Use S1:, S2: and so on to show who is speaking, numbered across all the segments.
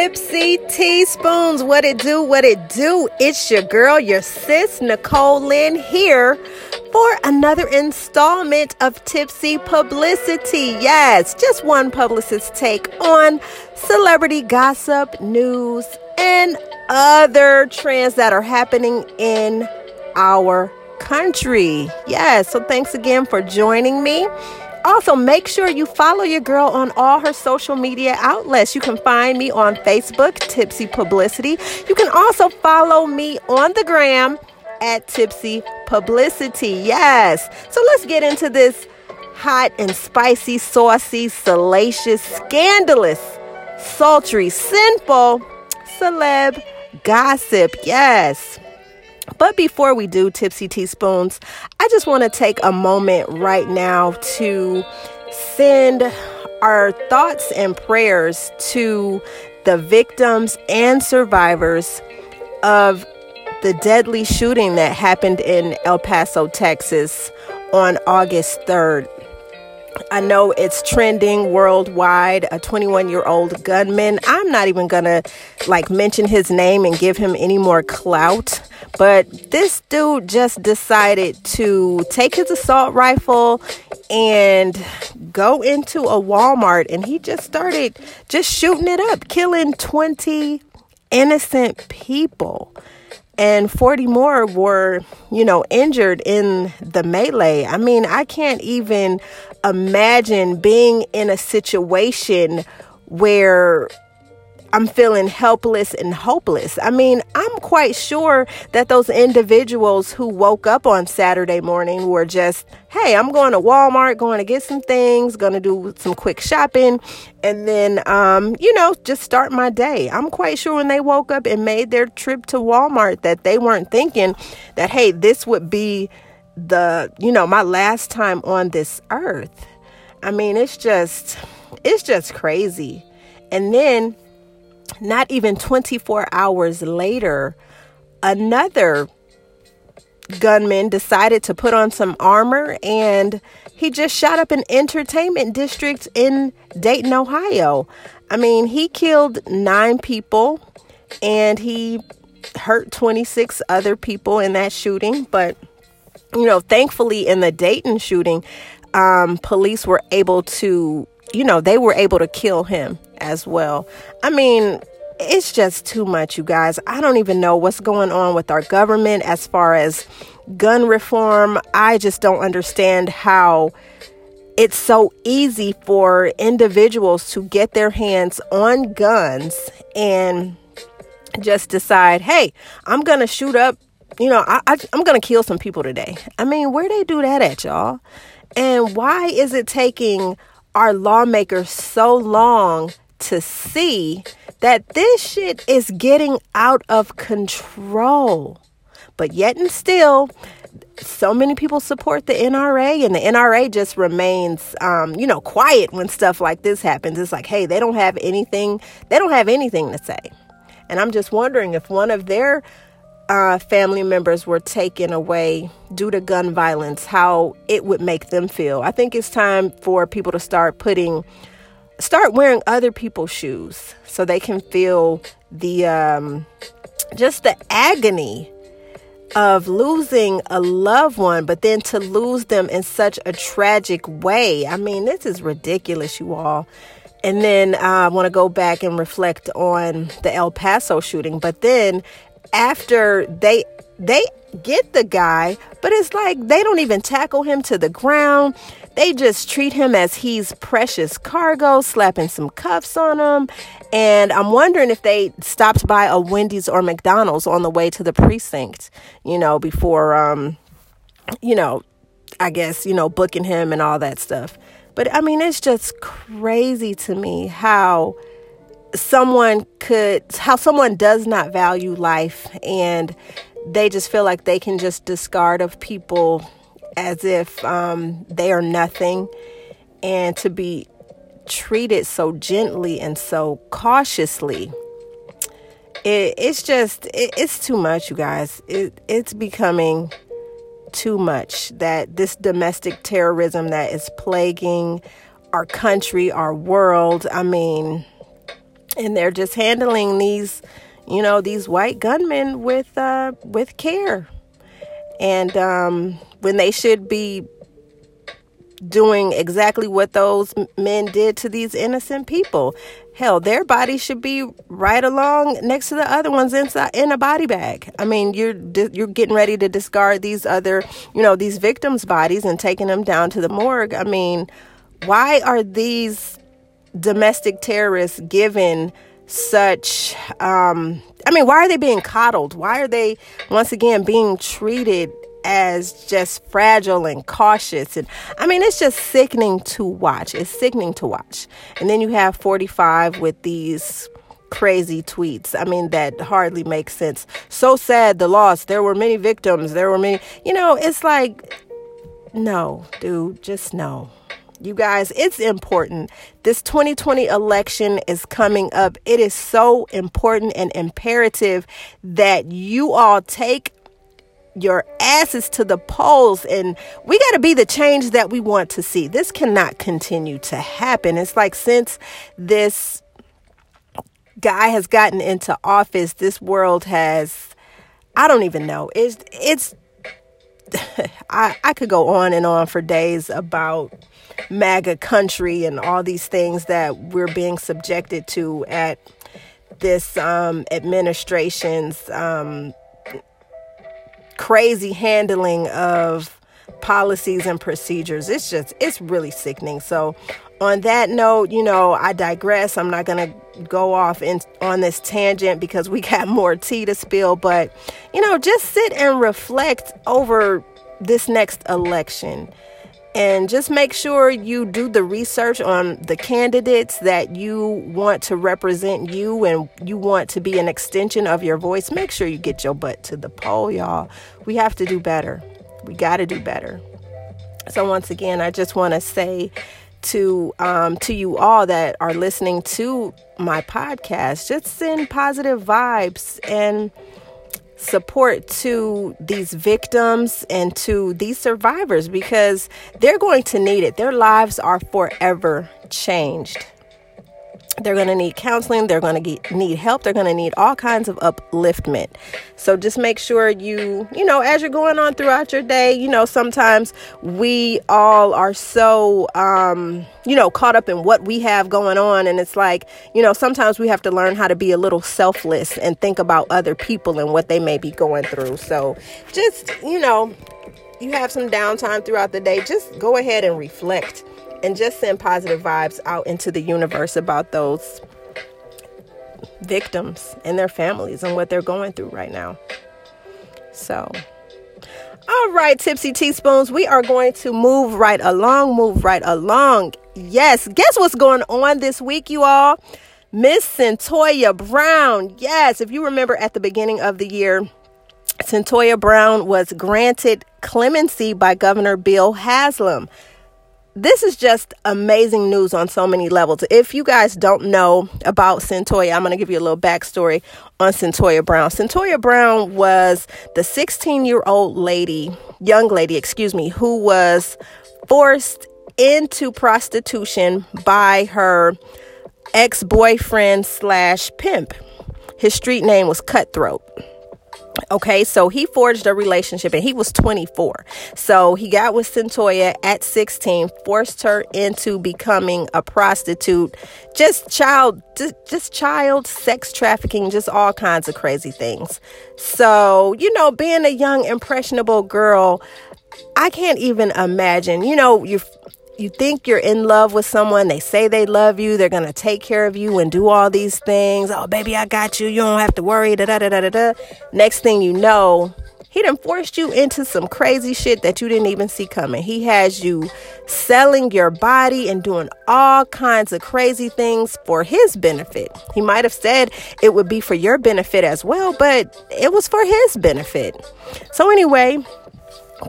S1: Tipsy Teaspoons, what it do, what it do. It's your girl, your sis, Nicole Lynn here for another installment of Tipsy Publicity. Yes, just one publicist take on celebrity gossip, news, and other trends that are happening in our country. Yes, so thanks again for joining me. Also, make sure you follow your girl on all her social media outlets. You can find me on Facebook, Tipsy Publicity. You can also follow me on the gram at Tipsy Publicity. Yes. So let's get into this hot and spicy, saucy, salacious, scandalous, sultry, sinful celeb gossip. Yes. But before we do Tipsy Teaspoons, I just want to take a moment right now to send our thoughts and prayers to the victims and survivors of the deadly shooting that happened in El Paso, Texas on August 3rd. I know it's trending worldwide. A 21 year old gunman. I'm not even gonna like mention his name and give him any more clout. But this dude just decided to take his assault rifle and go into a Walmart and he just started just shooting it up, killing 20 innocent people and 40 more were, you know, injured in the melee. I mean, I can't even imagine being in a situation where I'm feeling helpless and hopeless. I mean, I'm quite sure that those individuals who woke up on Saturday morning were just, hey, I'm going to Walmart, going to get some things, going to do some quick shopping, and then, um, you know, just start my day. I'm quite sure when they woke up and made their trip to Walmart that they weren't thinking that, hey, this would be the, you know, my last time on this earth. I mean, it's just, it's just crazy. And then, not even 24 hours later, another gunman decided to put on some armor and he just shot up an entertainment district in Dayton, Ohio. I mean, he killed nine people and he hurt 26 other people in that shooting. But, you know, thankfully, in the Dayton shooting, um, police were able to, you know, they were able to kill him as well. I mean, it's just too much, you guys. I don't even know what's going on with our government as far as gun reform. I just don't understand how it's so easy for individuals to get their hands on guns and just decide, hey, I'm going to shoot up, you know, I, am going to kill some people today. I mean, where they do that at, y'all? And why is it taking our lawmakers so long to see that this shit is getting out of control. But yet and still, so many people support the NRA, and the NRA just remains, um, you know, quiet when stuff like this happens. It's like, hey, they don't have anything, they don't have anything to say. And I'm just wondering if one of their uh, family members were taken away due to gun violence, how it would make them feel. I think it's time for people to start putting start wearing other people's shoes so they can feel the um, just the agony of losing a loved one, but then to lose them in such a tragic way. I mean, this is ridiculous, you all. And then uh, I want to go back and reflect on the El Paso shooting. But then after they they get the guy, but it's like they don't even tackle him to the ground. They just treat him as he's precious cargo, slapping some cuffs on him. And I'm wondering if they stopped by a Wendy's or McDonald's on the way to the precinct, you know, before, um, you know, I guess, you know, booking him and all that stuff. But I mean, it's just crazy to me how someone could, how someone does not value life and they just feel like they can just discard of people as if um, they are nothing. And to be treated so gently and so cautiously it, it's just it, it's too much you guys. It, it's becoming too much that this domestic terrorism that is plaguing our country our world i mean and they're just handling these, you know, these white gunmen with uh, with care, and um, when they should be doing exactly what those men did to these innocent people. Hell, their body should be right along next to the other ones inside in a body bag. I mean, you're you're getting ready to discard these other, you know, these victims' bodies and taking them down to the morgue. I mean, why are these domestic terrorists given such um I mean, why are they being coddled? Why are they once again being treated as just fragile and cautious. And I mean, it's just sickening to watch. It's sickening to watch. And then you have 45 with these crazy tweets. I mean, that hardly makes sense. So sad, the loss. There were many victims. There were many, you know, it's like, no, dude, just no. You guys, it's important. This 2020 election is coming up. It is so important and imperative that you all take your asses to the polls and we got to be the change that we want to see. This cannot continue to happen. It's like since this guy has gotten into office, this world has I don't even know. It's it's I I could go on and on for days about MAGA country and all these things that we're being subjected to at this um, administration's um, crazy handling of policies and procedures. It's just, it's really sickening. So, on that note, you know, I digress. I'm not going to go off in, on this tangent because we got more tea to spill. But, you know, just sit and reflect over this next election and just make sure you do the research on the candidates that you want to represent you and you want to be an extension of your voice. Make sure you get your butt to the poll, y'all. We have to do better. We got to do better. So once again, I just want to say to um, to you all that are listening to my podcast, just send positive vibes and support to these victims and to these survivors because they're going to need it. Their lives are forever changed. They're going to need counseling. They're going to need help. They're going to need all kinds of upliftment. So just make sure you, you know, as you're going on throughout your day, you know, sometimes we all are so, um, you know, caught up in what we have going on. And it's like, you know, sometimes we have to learn how to be a little selfless and think about other people and what they may be going through. So just, you know, you have some downtime throughout the day, just go ahead and reflect and just send positive vibes out into the universe about those victims and their families and what they're going through right now. So, all right, Tipsy Teaspoons, we are going to move right along, move right along. Yes, guess what's going on this week, you all? Miss Cyntoia Brown. Yes, if you remember at the beginning of the year, Cyntoia Brown was granted clemency by Governor Bill Haslam this is just amazing news on so many levels. If you guys don't know about Cyntoia, I'm going to give you a little backstory on Cyntoia Brown. Cyntoia Brown was the 16 year old lady, young lady, excuse me, who was forced into prostitution by her ex boyfriend slash pimp. His street name was Cutthroat. Okay, so he forged a relationship and he was 24. So he got with Cyntoia at 16, forced her into becoming a prostitute, just child just, just child sex trafficking, just all kinds of crazy things. So, you know, being a young impressionable girl, I can't even imagine. You know, you you think you're in love with someone, they say they love you, they're gonna take care of you and do all these things. Oh, baby, I got you. You don't have to worry. Da da da da da. Next thing you know, he done forced you into some crazy shit that you didn't even see coming. He has you selling your body and doing all kinds of crazy things for his benefit. He might have said it would be for your benefit as well, but it was for his benefit. So, anyway,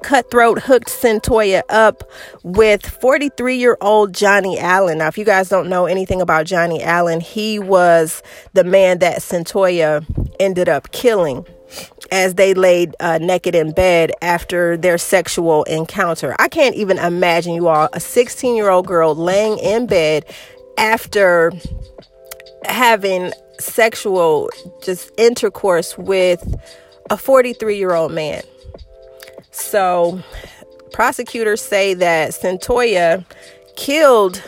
S1: Cutthroat hooked Cyntoia up with 43 year old Johnny Allen. Now, if you guys don't know anything about Johnny Allen, he was the man that Cyntoia ended up killing as they laid uh, naked in bed after their sexual encounter. I can't even imagine you all, a 16 year old girl laying in bed after having sexual just intercourse with a 43 year old man. So, prosecutors say that Cyntoia killed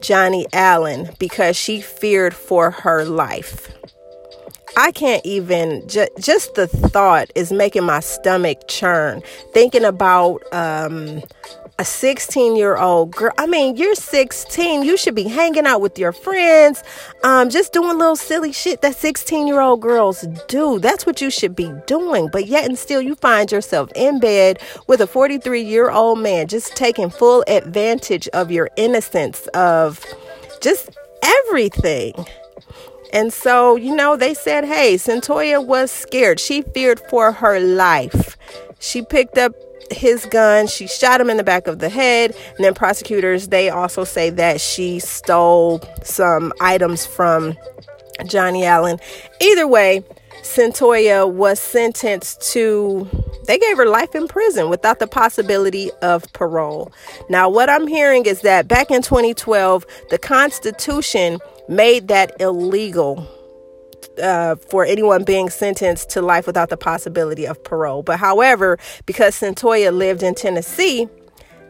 S1: Johnny Allen because she feared for her life. I can't even ju- just the thought is making my stomach churn thinking about um, a 16 year old girl. I mean, you're 16. You should be hanging out with your friends, um, just doing little silly shit that 16 year old girls do. That's what you should be doing. But yet and still, you find yourself in bed with a 43 year old man, just taking full advantage of your innocence, of just everything. And so, you know, they said, hey, Cyntoia was scared. She feared for her life. She picked up his gun. She shot him in the back of the head. And then prosecutors, they also say that she stole some items from Johnny Allen. Either way, Cyntoia was sentenced to, they gave her life in prison without the possibility of parole. Now, what I'm hearing is that back in 2012, the Constitution made that illegal uh, for anyone being sentenced to life without the possibility of parole. But however, because Cyntoia lived in Tennessee,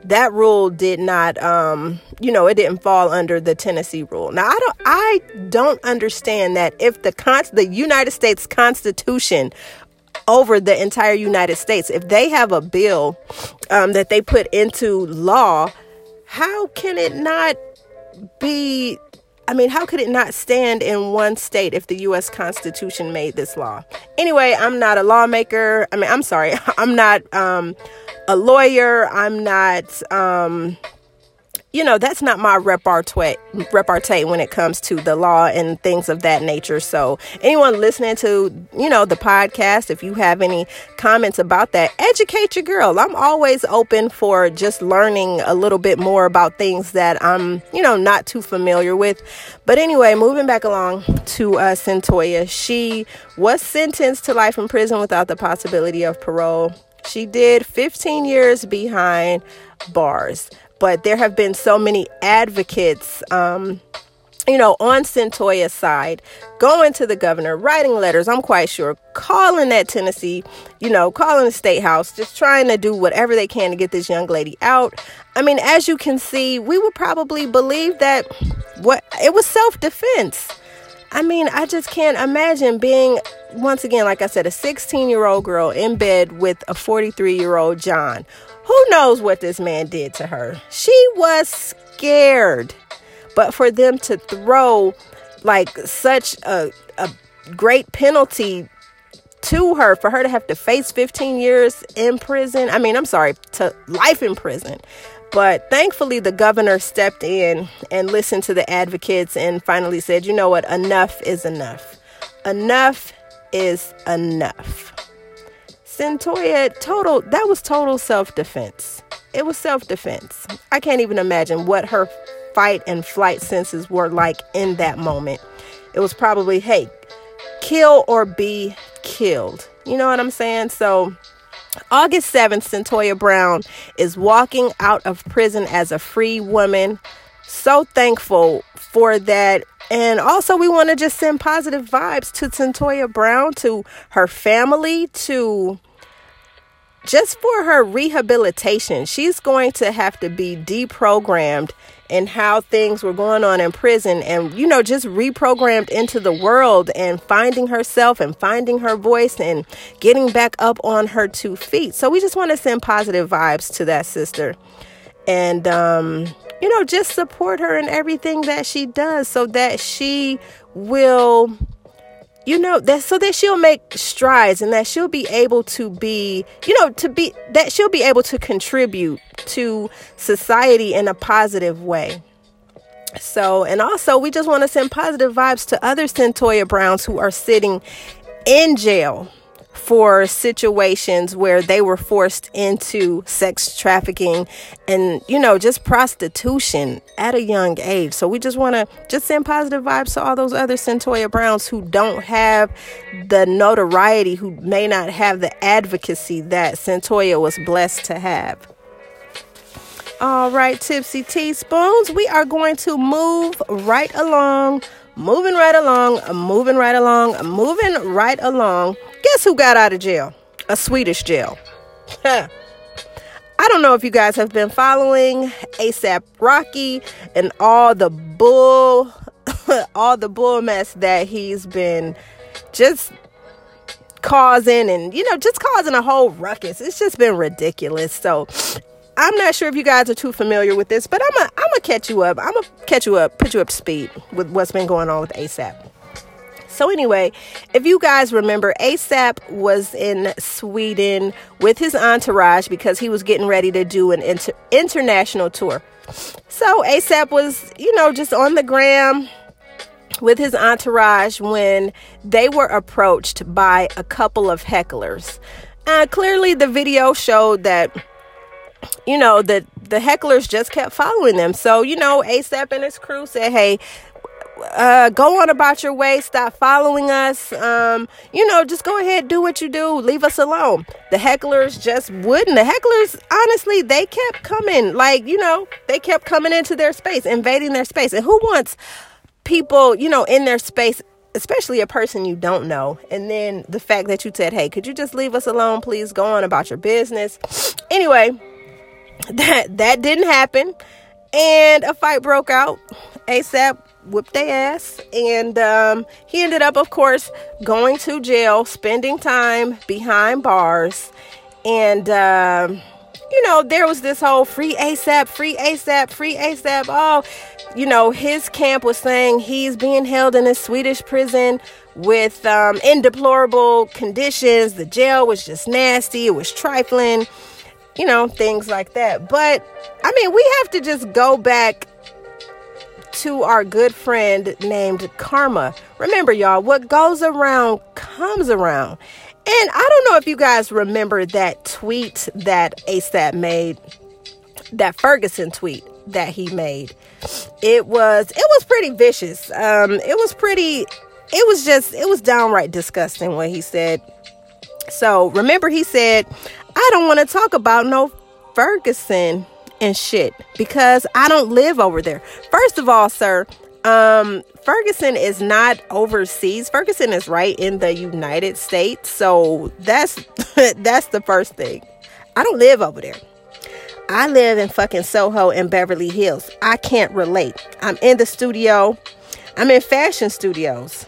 S1: that rule did not um, you know it didn't fall under the Tennessee rule. Now I don't I don't understand that if the con- the United States Constitution over the entire United States if they have a bill um, that they put into law how can it not be I mean, how could it not stand in one state if the US Constitution made this law? Anyway, I'm not a lawmaker. I mean, I'm sorry. I'm not um, a lawyer. I'm not um, you know, that's not my repartee, repartee when it comes to the law and things of that nature. So, anyone listening to, you know, the podcast, if you have any comments about that, educate your girl. I'm always open for just learning a little bit more about things that I'm, you know, not too familiar with. But anyway, moving back along to uh, Cyntoia, she was sentenced to life in prison without the possibility of parole. She did 15 years behind bars but there have been so many advocates. Um, you know, on Cyntoia's side, going to the governor, writing letters, I'm quite sure, calling that Tennessee, you know, calling the state house, just trying to do whatever they can to get this young lady out. I mean, as you can see, we would probably believe that what it was self-defense. I mean, I just can't imagine being once again, like I said, a 16 year old girl in bed with a 43 year old John who knows what this man did to her? She was scared. But for them to throw like such a, a great penalty to her, for her to have to face 15 years in prison, I mean, I'm sorry, to life in prison. But thankfully, the governor stepped in and listened to the advocates and finally said, you know what, enough is enough. Enough is enough. Cyntoia, total, that was total self defense. It was self defense. I can't even imagine what her fight and flight senses were like in that moment. It was probably, hey, kill or be killed. You know what I'm saying? So, August 7th, Cyntoia Brown is walking out of prison as a free woman. So thankful for that and also, we want to just send positive vibes to Cyntoia Brown, to her family, to just for her rehabilitation. She's going to have to be deprogrammed in how things were going on in prison and, you know, just reprogrammed into the world and finding herself and finding her voice and getting back up on her two feet. So, we just want to send positive vibes to that sister. And, um, you know, just support her in everything that she does so that she will you know that so that she'll make strides and that she'll be able to be you know to be that she'll be able to contribute to society in a positive way. So and also we just want to send positive vibes to other Cyntoia Browns who are sitting in jail for situations where they were forced into sex trafficking and you know just prostitution at a young age. So we just want to just send positive vibes to all those other Cyntoia Browns who don't have the notoriety who may not have the advocacy that Cyntoia was blessed to have. All right tipsy teaspoons we are going to move right along moving right along, moving right along, moving right along. Guess who got out of jail? A Swedish jail. I don't know if you guys have been following ASAP Rocky and all the bull, all the bull mess that he's been just causing and you know just causing a whole ruckus. It's just been ridiculous. So I'm not sure if you guys are too familiar with this, but I'm gonna I'm gonna catch you up. I'm gonna catch you up, put you up to speed with what's been going on with ASAP. So anyway, if you guys remember, ASAP was in Sweden with his entourage because he was getting ready to do an inter- international tour. So ASAP was, you know, just on the gram with his entourage when they were approached by a couple of hecklers. Uh, clearly, the video showed that you know, the the hecklers just kept following them. So, you know, ASAP and his crew said, hey, uh, go on about your way. Stop following us. Um, you know, just go ahead, do what you do. Leave us alone. The hecklers just wouldn't. The hecklers, honestly, they kept coming. Like, you know, they kept coming into their space, invading their space. And who wants people, you know, in their space especially a person you don't know. And then the fact that you said, hey, could you just leave us alone, please? Go on about your business. Anyway, that that didn't happen. And a fight broke out asap whipped their ass. And um, he ended up of course going to jail spending time behind bars. And um, you know there was this whole free asap free asap free asap oh you know his camp was saying he's being held in a swedish prison with um, in deplorable conditions. The jail was just nasty. It was trifling you know, things like that. But I mean, we have to just go back to our good friend named Karma. Remember, y'all, what goes around comes around. And I don't know if you guys remember that tweet that ASAP made, that Ferguson tweet that he made. It was it was pretty vicious. Um, it was pretty it was just it was downright disgusting what he said. So remember he said, I don't want to talk about no Ferguson and shit because I don't live over there. First of all, sir, um, Ferguson is not overseas. Ferguson is right in the United States. So that's that's the first thing. I don't live over there. I live in fucking Soho and Beverly Hills. I can't relate. I'm in the studio. I'm in fashion studios.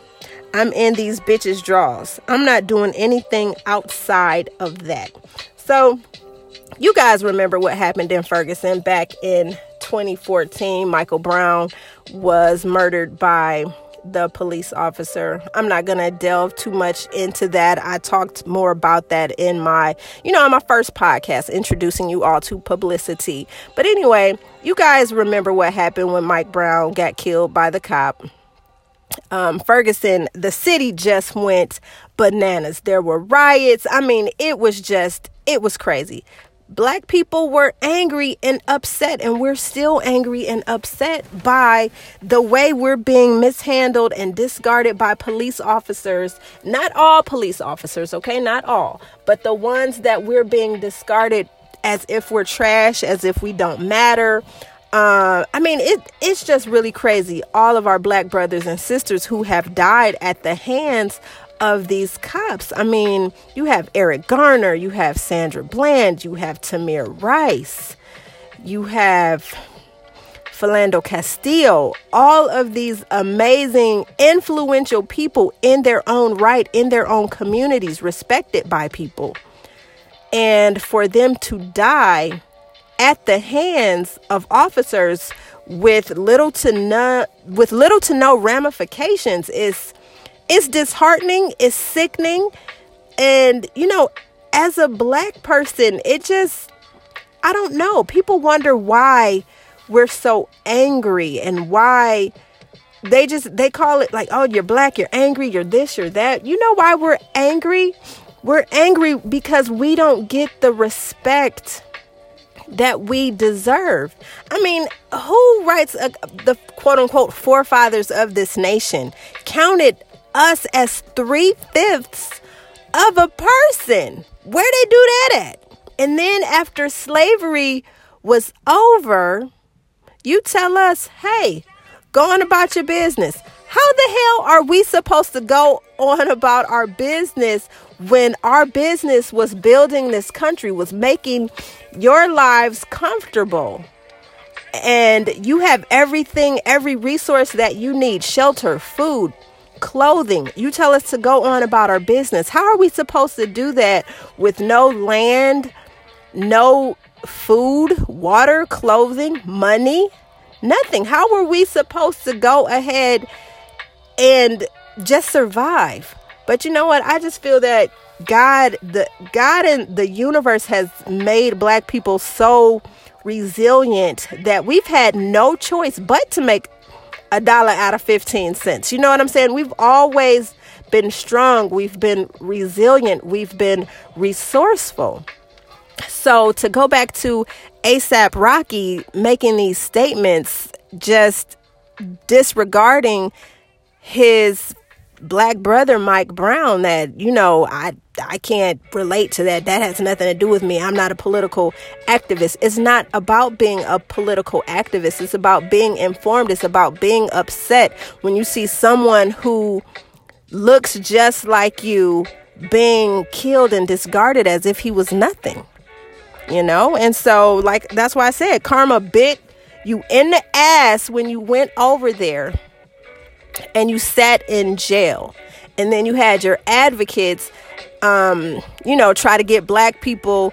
S1: I'm in these bitches' draws. I'm not doing anything outside of that. So, you guys remember what happened in Ferguson back in 2014. Michael Brown was murdered by the police officer. I'm not going to delve too much into that. I talked more about that in my, you know, on my first podcast, introducing you all to publicity. But anyway, you guys remember what happened when Mike Brown got killed by the cop. Um, Ferguson, the city just went bananas. There were riots. I mean, it was just it was crazy. Black people were angry and upset, and we're still angry and upset by the way we're being mishandled and discarded by police officers. Not all police officers, okay? Not all, but the ones that we're being discarded as if we're trash, as if we don't matter. Uh, I mean, it it's just really crazy. All of our black brothers and sisters who have died at the hands of these cops. I mean, you have Eric Garner, you have Sandra Bland, you have Tamir Rice, you have Philando Castile, all of these amazing, influential people in their own right, in their own communities, respected by people. And for them to die at the hands of officers with little to no with little to no ramifications is it's disheartening, it's sickening. And, you know, as a black person, it just, I don't know. People wonder why we're so angry and why they just, they call it like, oh, you're black, you're angry, you're this, you're that. You know why we're angry? We're angry because we don't get the respect that we deserve. I mean, who writes a, the quote unquote forefathers of this nation counted us as three fifths of a person. Where they do that at? And then after slavery was over, you tell us, hey, go on about your business. How the hell are we supposed to go on about our business when our business was building this country, was making your lives comfortable? And you have everything, every resource that you need shelter, food, clothing. You tell us to go on about our business. How are we supposed to do that with no land, no food, water, clothing, money? Nothing. How were we supposed to go ahead and just survive? But you know what? I just feel that God, the God and the universe has made black people so resilient that we've had no choice but to make a dollar out of 15 cents. You know what I'm saying? We've always been strong, we've been resilient, we've been resourceful. So to go back to ASAP Rocky making these statements, just disregarding his black brother Mike Brown that you know I I can't relate to that. That has nothing to do with me. I'm not a political activist. It's not about being a political activist. It's about being informed. It's about being upset. When you see someone who looks just like you being killed and discarded as if he was nothing you know? And so like that's why I said karma bit you in the ass when you went over there and you sat in jail and then you had your advocates um, you know try to get black people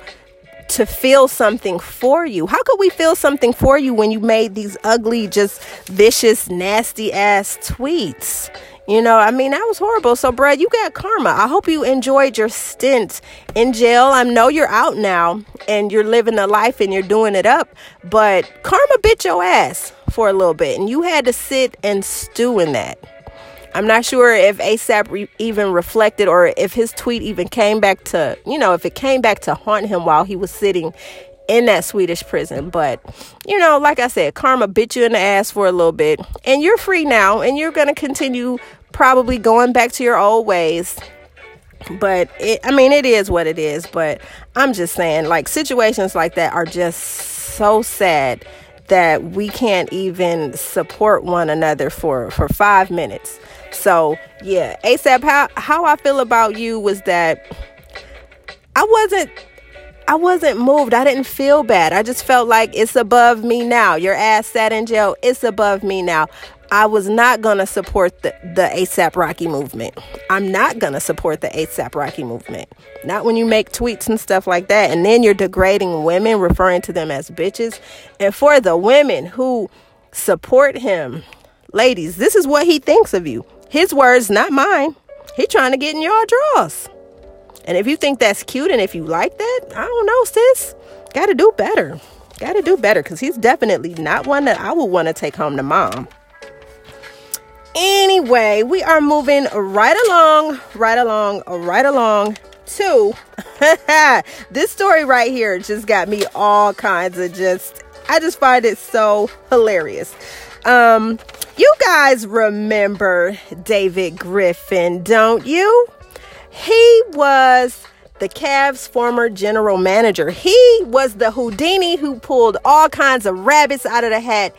S1: to feel something for you how could we feel something for you when you made these ugly just vicious nasty ass tweets you know, I mean, that was horrible. So, Brad, you got karma. I hope you enjoyed your stint in jail. I know you're out now and you're living a life and you're doing it up, but karma bit your ass for a little bit and you had to sit and stew in that. I'm not sure if ASAP re- even reflected or if his tweet even came back to, you know, if it came back to haunt him while he was sitting in that Swedish prison. But, you know, like I said, karma bit you in the ass for a little bit. And you're free now, and you're going to continue probably going back to your old ways. But it, I mean, it is what it is. But I'm just saying, like, situations like that are just so sad that we can't even support one another for, for five minutes. So, yeah, ASAP, how, how I feel about you was that I wasn't I wasn't moved. I didn't feel bad. I just felt like it's above me now. Your ass sat in jail. It's above me now. I was not going to support the, the ASAP Rocky movement. I'm not going to support the ASAP Rocky movement. Not when you make tweets and stuff like that. And then you're degrading women, referring to them as bitches. And for the women who support him, ladies, this is what he thinks of you. His words, not mine. He trying to get in your drawers. And if you think that's cute and if you like that, I don't know, sis. Got to do better. Got to do better because he's definitely not one that I would want to take home to mom. Anyway, we are moving right along, right along, right along to this story right here just got me all kinds of just I just find it so hilarious. Um you guys remember David Griffin, don't you? He was the Cavs' former general manager. He was the Houdini who pulled all kinds of rabbits out of the hat,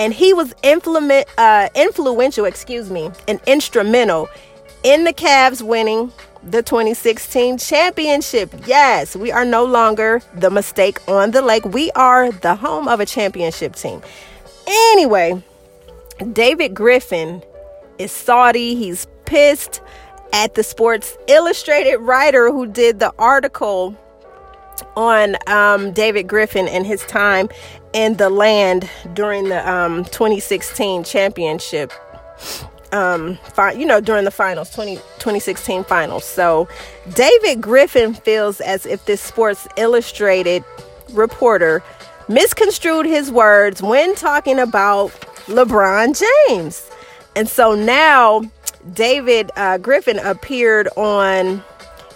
S1: and he was uh, influential, excuse me, and instrumental in the Cavs winning the 2016 championship. Yes, we are no longer the mistake on the lake. We are the home of a championship team. Anyway, David Griffin is Saudi. He's pissed at the Sports Illustrated writer who did the article on um, David Griffin and his time in the land during the um, 2016 championship. Um, fi- you know, during the finals, 20, 2016 finals. So, David Griffin feels as if this Sports Illustrated reporter misconstrued his words when talking about LeBron James. And so now David uh, Griffin appeared on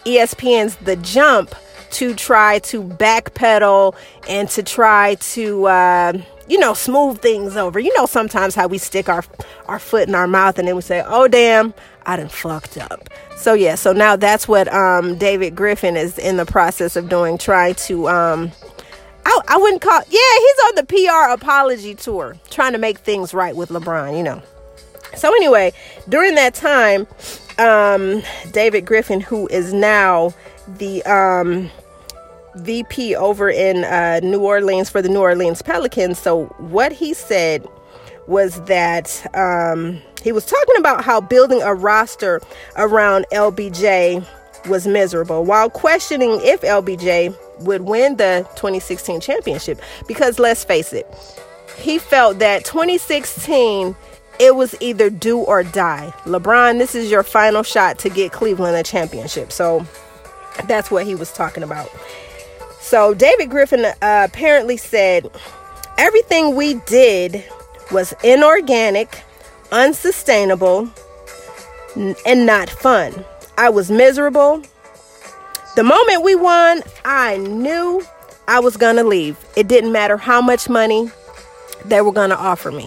S1: ESPN's The Jump to try to backpedal and to try to, uh, you know, smooth things over. You know, sometimes how we stick our our foot in our mouth and then we say, "Oh, damn, I done fucked up." So yeah, so now that's what um, David Griffin is in the process of doing, trying to. Um, I, I wouldn't call. Yeah, he's on the PR apology tour, trying to make things right with LeBron. You know. So anyway, during that time, um, David Griffin, who is now the um, VP over in uh, New Orleans for the New Orleans Pelicans. So what he said was that um, he was talking about how building a roster around LBJ was miserable while questioning if LBJ would win the 2016 championship. Because let's face it, he felt that 2016 it was either do or die. LeBron, this is your final shot to get Cleveland a championship. So that's what he was talking about. So David Griffin uh, apparently said everything we did was inorganic, unsustainable, and not fun. I was miserable. The moment we won, I knew I was going to leave. It didn't matter how much money they were going to offer me.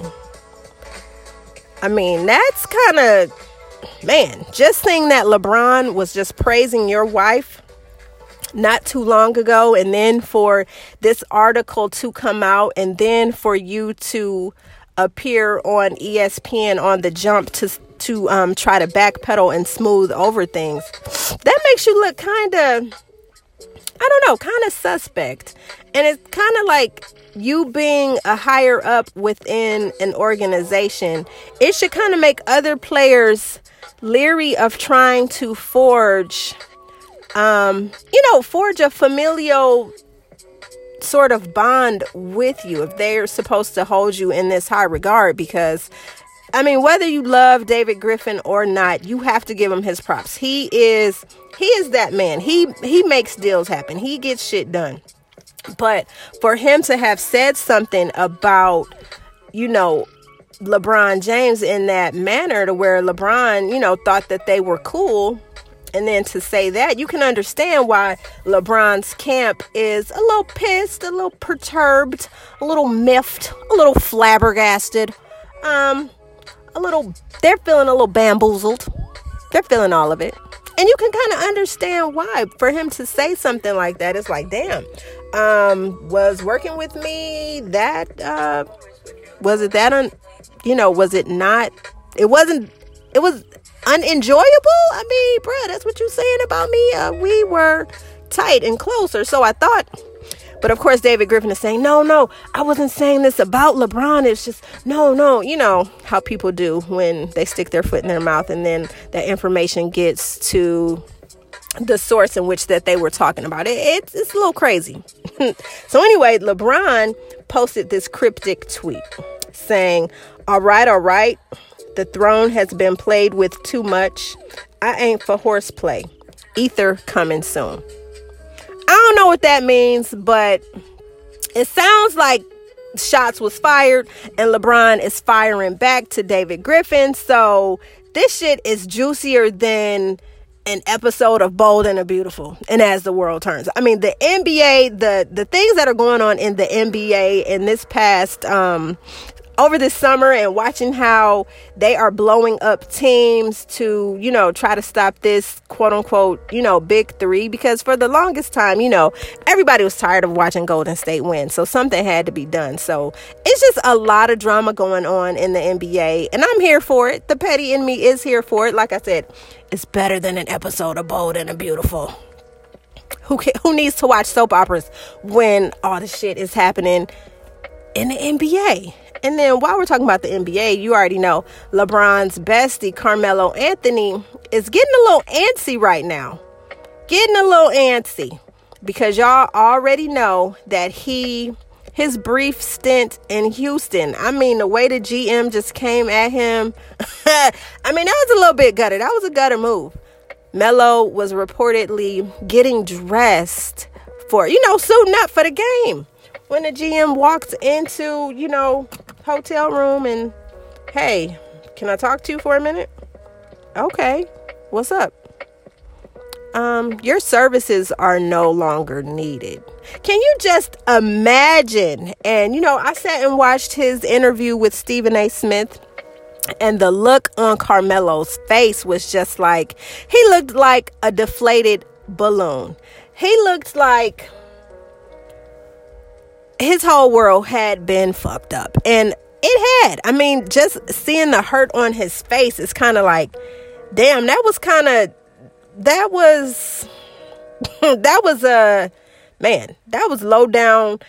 S1: I mean, that's kind of, man, just saying that LeBron was just praising your wife not too long ago, and then for this article to come out, and then for you to appear on ESPN on the jump to to um, try to backpedal and smooth over things. That makes you look kind of, I don't know, kind of suspect. And it's kind of like you being a higher up within an organization, it should kind of make other players leery of trying to forge, um, you know, forge a familial sort of bond with you if they're supposed to hold you in this high regard because I mean whether you love David Griffin or not you have to give him his props. He is he is that man. He he makes deals happen. He gets shit done. But for him to have said something about you know LeBron James in that manner to where LeBron you know thought that they were cool and then to say that, you can understand why LeBron's camp is a little pissed, a little perturbed, a little miffed, a little flabbergasted. Um, a little, they're feeling a little bamboozled. They're feeling all of it. And you can kind of understand why. For him to say something like that, it's like, damn, um, was working with me that, uh, was it that, un, you know, was it not, it wasn't, it was unenjoyable? I mean, bruh, that's what you're saying about me. Uh, we were tight and closer. So I thought, but of course, David Griffin is saying, no, no, I wasn't saying this about LeBron. It's just, no, no, you know how people do when they stick their foot in their mouth and then that information gets to the source in which that they were talking about it. It's, it's a little crazy. so anyway, LeBron posted this cryptic tweet saying, all right, all right. The throne has been played with too much. I ain't for horseplay. Ether coming soon. I don't know what that means, but it sounds like shots was fired and LeBron is firing back to David Griffin. So this shit is juicier than an episode of Bold and the Beautiful and As the World Turns. I mean, the NBA, the the things that are going on in the NBA in this past um over this summer and watching how they are blowing up teams to, you know, try to stop this quote unquote, you know, big three. Because for the longest time, you know, everybody was tired of watching Golden State win. So something had to be done. So it's just a lot of drama going on in the NBA. And I'm here for it. The petty in me is here for it. Like I said, it's better than an episode of Bold and Beautiful. Who, who needs to watch soap operas when all the shit is happening in the NBA? And then while we're talking about the NBA, you already know LeBron's bestie, Carmelo Anthony, is getting a little antsy right now. Getting a little antsy because y'all already know that he his brief stint in Houston. I mean, the way the GM just came at him. I mean, that was a little bit gutter. That was a gutter move. Melo was reportedly getting dressed for, you know, suiting up for the game. When the GM walked into, you know, hotel room and, hey, can I talk to you for a minute? Okay, what's up? Um, your services are no longer needed. Can you just imagine? And you know, I sat and watched his interview with Stephen A. Smith, and the look on Carmelo's face was just like he looked like a deflated balloon. He looked like his whole world had been fucked up. And it had. I mean, just seeing the hurt on his face is kind of like, damn, that was kind of, that was, that was a, uh, man, that was low down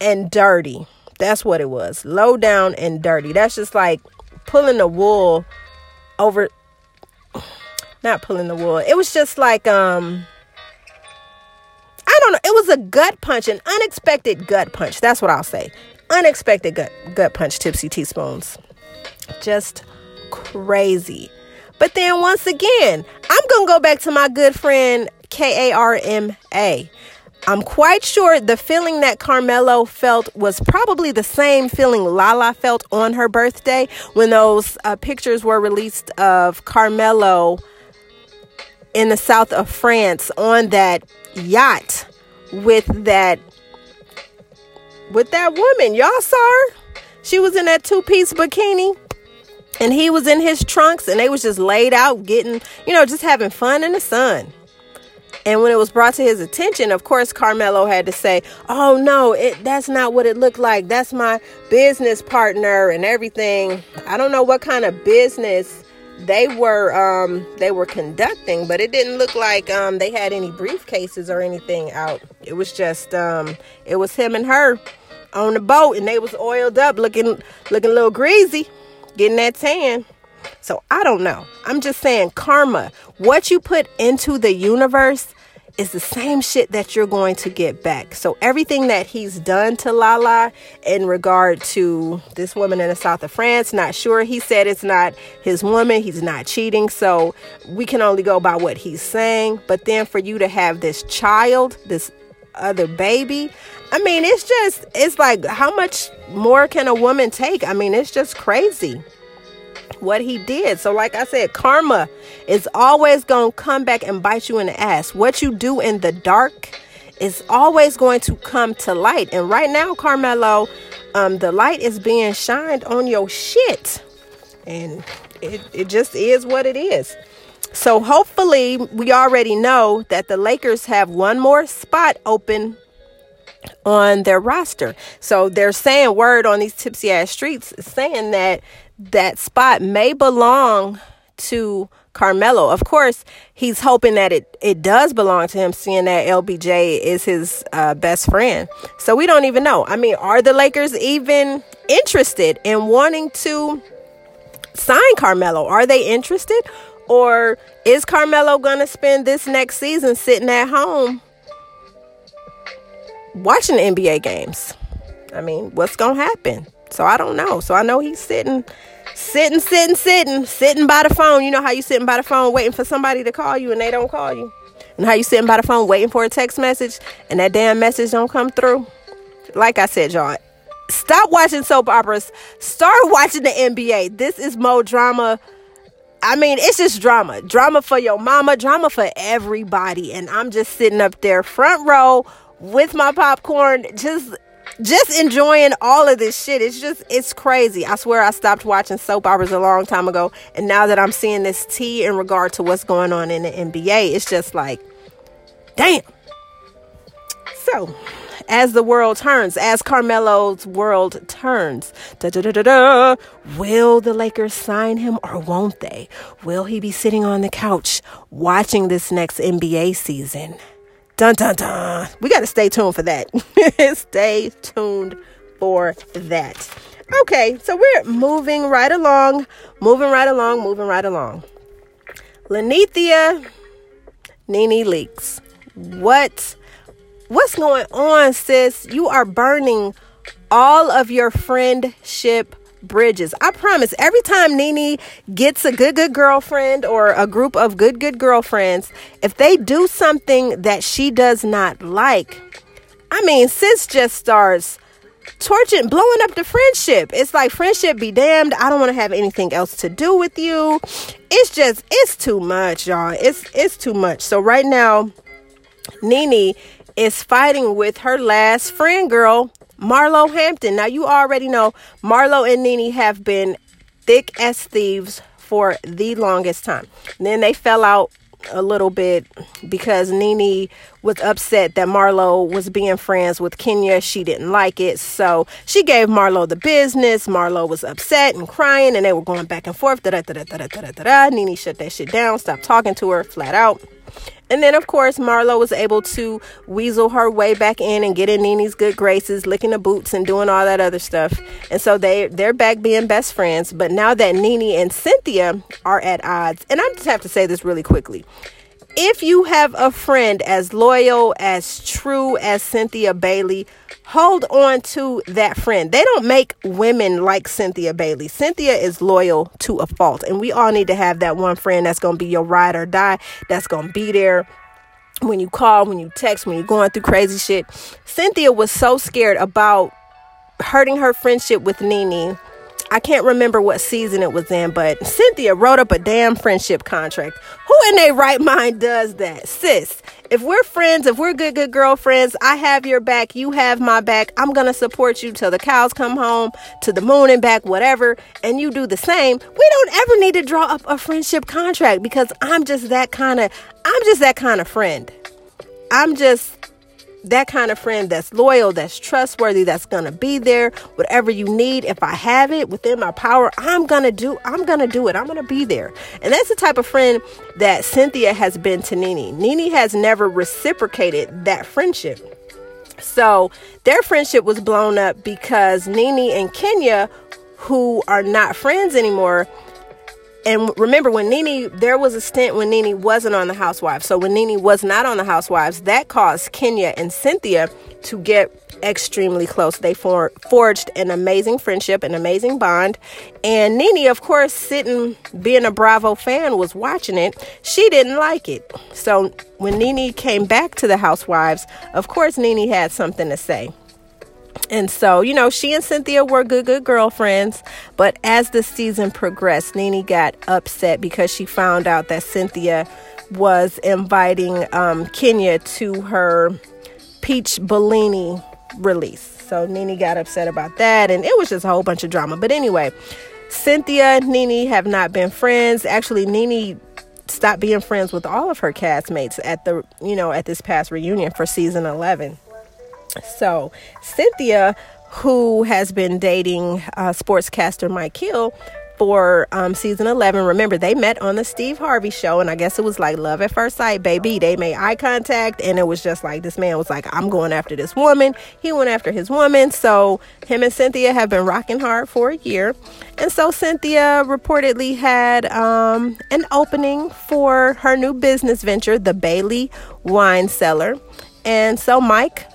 S1: and dirty. That's what it was. Low down and dirty. That's just like pulling the wool over not pulling the wool. It was just like um I don't know. It was a gut punch, an unexpected gut punch. That's what I'll say. Unexpected gut gut punch, tipsy teaspoons. Just crazy. But then once again, I'm gonna go back to my good friend K A R M A. I'm quite sure the feeling that Carmelo felt was probably the same feeling Lala felt on her birthday when those uh, pictures were released of Carmelo in the south of France on that yacht with that with that woman. Y'all saw her? She was in that two-piece bikini and he was in his trunks and they was just laid out getting, you know, just having fun in the sun. And when it was brought to his attention, of course, Carmelo had to say, "Oh no, it that's not what it looked like. That's my business partner and everything." I don't know what kind of business they were um, they were conducting, but it didn't look like um, they had any briefcases or anything out. It was just um, it was him and her on the boat, and they was oiled up, looking looking a little greasy, getting that tan. So I don't know. I'm just saying karma. What you put into the universe is the same shit that you're going to get back. So everything that he's done to Lala in regard to this woman in the south of France, not sure. He said it's not his woman. He's not cheating. So we can only go by what he's saying. But then for you to have this child, this other baby, I mean, it's just, it's like, how much more can a woman take? I mean, it's just crazy what he did. So, like I said, karma is always going to come back and bite you in the ass. What you do in the dark is always going to come to light. And right now, Carmelo, um, the light is being shined on your shit. And it, it just is what it is. So, hopefully, we already know that the Lakers have one more spot open on their roster. So they're saying word on these tipsy ass streets saying that that spot may belong to Carmelo. Of course, he's hoping that it, it does belong to him, seeing that LBJ is his uh, best friend. So we don't even know. I mean, are the Lakers even interested in wanting to sign Carmelo? Are they interested? Or is Carmelo going to spend this next season sitting at home watching NBA games? I mean, what's going to happen? So I don't know. So I know he's sitting, sitting, sitting, sitting, sitting by the phone. You know how you sitting by the phone waiting for somebody to call you and they don't call you. And how you sitting by the phone waiting for a text message and that damn message don't come through. Like I said, y'all, stop watching soap operas. Start watching the NBA. This is more drama. I mean, it's just drama. Drama for your mama, drama for everybody. And I'm just sitting up there front row with my popcorn, just just enjoying all of this shit. It's just, it's crazy. I swear I stopped watching soap operas a long time ago. And now that I'm seeing this tea in regard to what's going on in the NBA, it's just like, damn. So, as the world turns, as Carmelo's world turns, da, da, da, will the Lakers sign him or won't they? Will he be sitting on the couch watching this next NBA season? Dun dun dun. We got to stay tuned for that. stay tuned for that. Okay, so we're moving right along, moving right along, moving right along. Lanithia Nene Leakes. What what's going on, sis? You are burning all of your friendship bridges. I promise every time Nene gets a good, good girlfriend or a group of good, good girlfriends, if they do something that she does not like, I mean, sis just starts torching, blowing up the friendship. It's like friendship be damned. I don't want to have anything else to do with you. It's just, it's too much, y'all. It's it's too much. So right now, Nene is fighting with her last friend girl Marlo Hampton. Now, you already know Marlo and Nene have been thick as thieves for the longest time. And then they fell out a little bit because Nene was upset that Marlo was being friends with Kenya. She didn't like it. So she gave Marlo the business. Marlo was upset and crying and they were going back and forth. Da da da da da da da shut that shit down, stopped talking to her flat out. And then, of course, Marlo was able to weasel her way back in and get in Nene's good graces, licking the boots and doing all that other stuff. And so they they're back being best friends. But now that Nene and Cynthia are at odds, and I just have to say this really quickly. If you have a friend as loyal, as true as Cynthia Bailey, hold on to that friend. They don't make women like Cynthia Bailey. Cynthia is loyal to a fault. And we all need to have that one friend that's going to be your ride or die, that's going to be there when you call, when you text, when you're going through crazy shit. Cynthia was so scared about hurting her friendship with Nene I can't remember what season it was in, but Cynthia wrote up a damn friendship contract. Who in their right mind does that? Sis, if we're friends, if we're good, good girlfriends, I have your back, you have my back. I'm going to support you till the cows come home, to the moon and back, whatever, and you do the same. We don't ever need to draw up a friendship contract because I'm just that kind of, I'm just that kind of friend. I'm just that kind of friend that's loyal, that's trustworthy, that's going to be there. Whatever you need, if I have it within my power, I'm going to do I'm going to do it. I'm going to be there. And that's the type of friend that Cynthia has been to Nene. Nene has never reciprocated that friendship. So, their friendship was blown up because Nene and Kenya who are not friends anymore and remember when Nene, there was a stint when Nene wasn't on the Housewives. So when Nene was not on the Housewives, that caused Kenya and Cynthia to get extremely close. They for, forged an amazing friendship, an amazing bond. And Nene, of course, sitting, being a Bravo fan, was watching it. She didn't like it. So when Nene came back to the Housewives, of course, Nene had something to say. And so, you know, she and Cynthia were good, good girlfriends. But as the season progressed, Nene got upset because she found out that Cynthia was inviting um, Kenya to her Peach Bellini release. So Nene got upset about that, and it was just a whole bunch of drama. But anyway, Cynthia, Nene have not been friends. Actually, Nene stopped being friends with all of her castmates at the, you know, at this past reunion for season 11. So, Cynthia, who has been dating uh, sportscaster Mike Hill for um, season 11. Remember, they met on the Steve Harvey show, and I guess it was like love at first sight, baby. They made eye contact, and it was just like this man was like, I'm going after this woman. He went after his woman. So, him and Cynthia have been rocking hard for a year. And so, Cynthia reportedly had um, an opening for her new business venture, the Bailey Wine Cellar. And so, Mike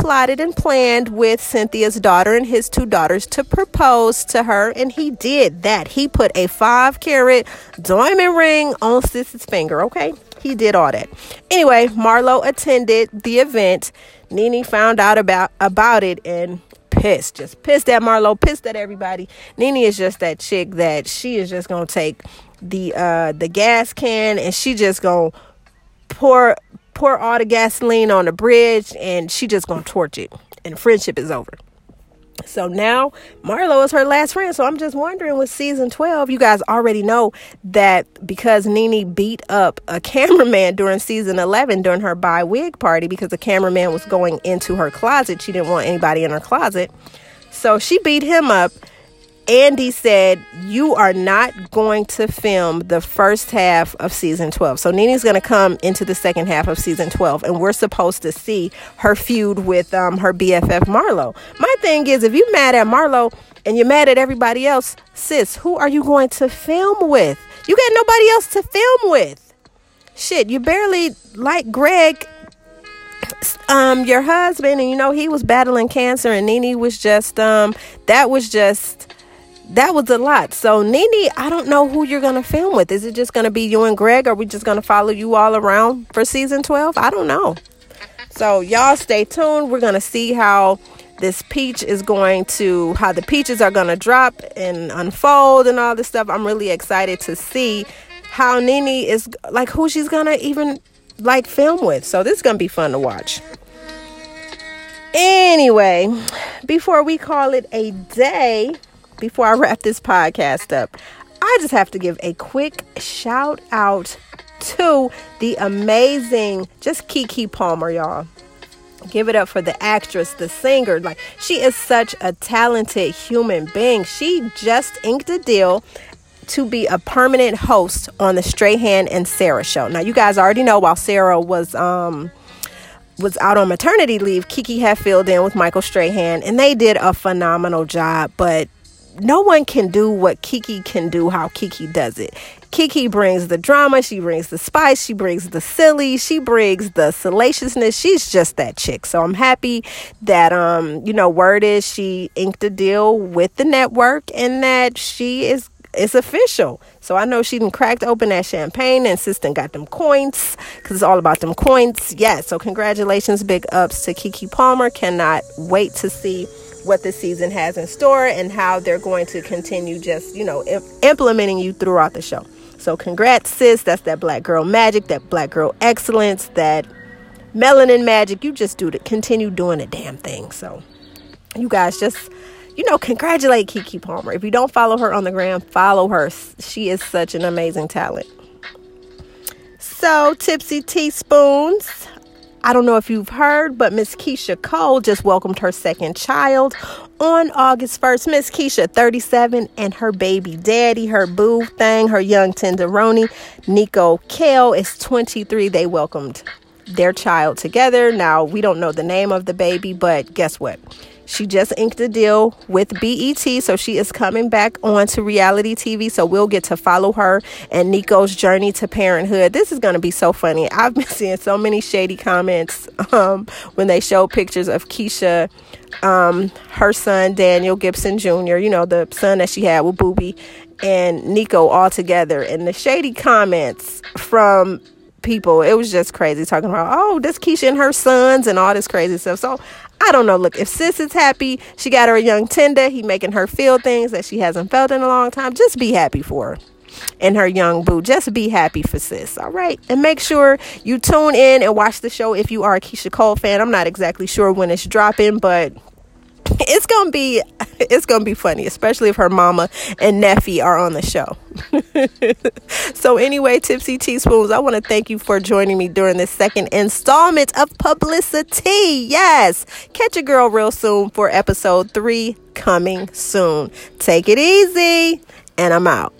S1: plotted and planned with Cynthia's daughter and his two daughters to propose to her, and he did that. He put a five carat diamond ring on Sis's finger, okay? He did all that. Anyway, Marlo attended the event. Nene found out about about it and pissed, just pissed at Marlo, pissed at everybody. Nene is just that chick that she is just gonna take the uh the gas can and she just gonna pour pour all the gasoline on the bridge and she just gonna torch it and friendship is over so now Marlo is her last friend. So I'm just wondering with season 12, you guys already know that because Nene beat up a cameraman during season 11 during her Bye Wig party because the cameraman was going into her closet. She didn't want anybody in her closet. So she beat him up Andy said, You are not going to film the first half of season 12. So Nene's going to come into the second half of season 12, and we're supposed to see her feud with um, her BFF Marlo. My thing is, if you're mad at Marlo and you're mad at everybody else, sis, who are you going to film with? You got nobody else to film with. Shit, you barely like Greg um your husband and you know he was battling cancer and Nene was just um that was just that was a lot. So, Nene, I don't know who you're going to film with. Is it just going to be you and Greg? Or are we just going to follow you all around for season 12? I don't know. So, y'all stay tuned. We're going to see how this peach is going to, how the peaches are going to drop and unfold and all this stuff. I'm really excited to see how Nene is, like, who she's going to even, like, film with. So, this is going to be fun to watch. Anyway, before we call it a day, before I wrap this podcast up, I just have to give a quick shout out to the amazing, just Keke Palmer, y'all. Give it up for the actress, the singer. Like, she is such a talented human being. She just inked a deal to be a permanent host on the Strahan and Sara show. Now, you guys already know while Sara was um was out on maternity leave, Keke had filled in with Michael Strahan, and they did a phenomenal job. But no one can do what Keke can do how Keke does it. Keke brings the drama, she brings the spice, she brings the silly, she brings the salaciousness. She's just that chick. So I'm happy that um, you know, word is she inked a deal with the network and that she is it's official. So I know she done cracked open that champagne and sister got them coins because it's all about them coins. Yeah, so congratulations, big ups to Keke Palmer. Cannot wait to see what the season has in store and how they're going to continue just, you know, imp- implementing you throughout the show. So congrats, sis. That's that black girl magic, that black girl excellence, that melanin magic. You just do to Continue doing the damn thing. So you guys just you know, congratulate Keke Palmer. If you don't follow her on the gram, follow her. She is such an amazing talent. So, Tipsy Teaspoons. I don't know if you've heard, but Miss Keyshia Cole just welcomed her second child on August 1st. Miss Keisha, 37, and her baby daddy, her boo thing, her young tenderoni, Niko Khale, is 23. They welcomed their child together. Now, we don't know the name of the baby, but guess what? She just inked a deal with BET, so she is coming back onto reality TV. So we'll get to follow her and Niko's journey to parenthood. This is going to be so funny. I've been seeing so many shady comments um, when they show pictures of Keyshia, um, her son Daniel Gibson Jr., you know, the son that she had with Boobie, and Nico all together. And the shady comments from people. It was just crazy talking about, oh, this Keyshia and her sons and all this crazy stuff. So I don't know. Look, if sis is happy, she got her a young tender. He making her feel things that she hasn't felt in a long time. Just be happy for her and her young boo. Just be happy for sis. All right. And make sure you tune in and watch the show if you are a Keyshia Cole fan. I'm not exactly sure when it's dropping, but it's gonna be it's gonna be funny, especially if her mama and nephew are on the show. so anyway, Tipsy Teaspoons, I want to thank you for joining me during this second installment of publicity. Yes, catch a girl real soon for episode three coming soon. Take it easy, and I'm out.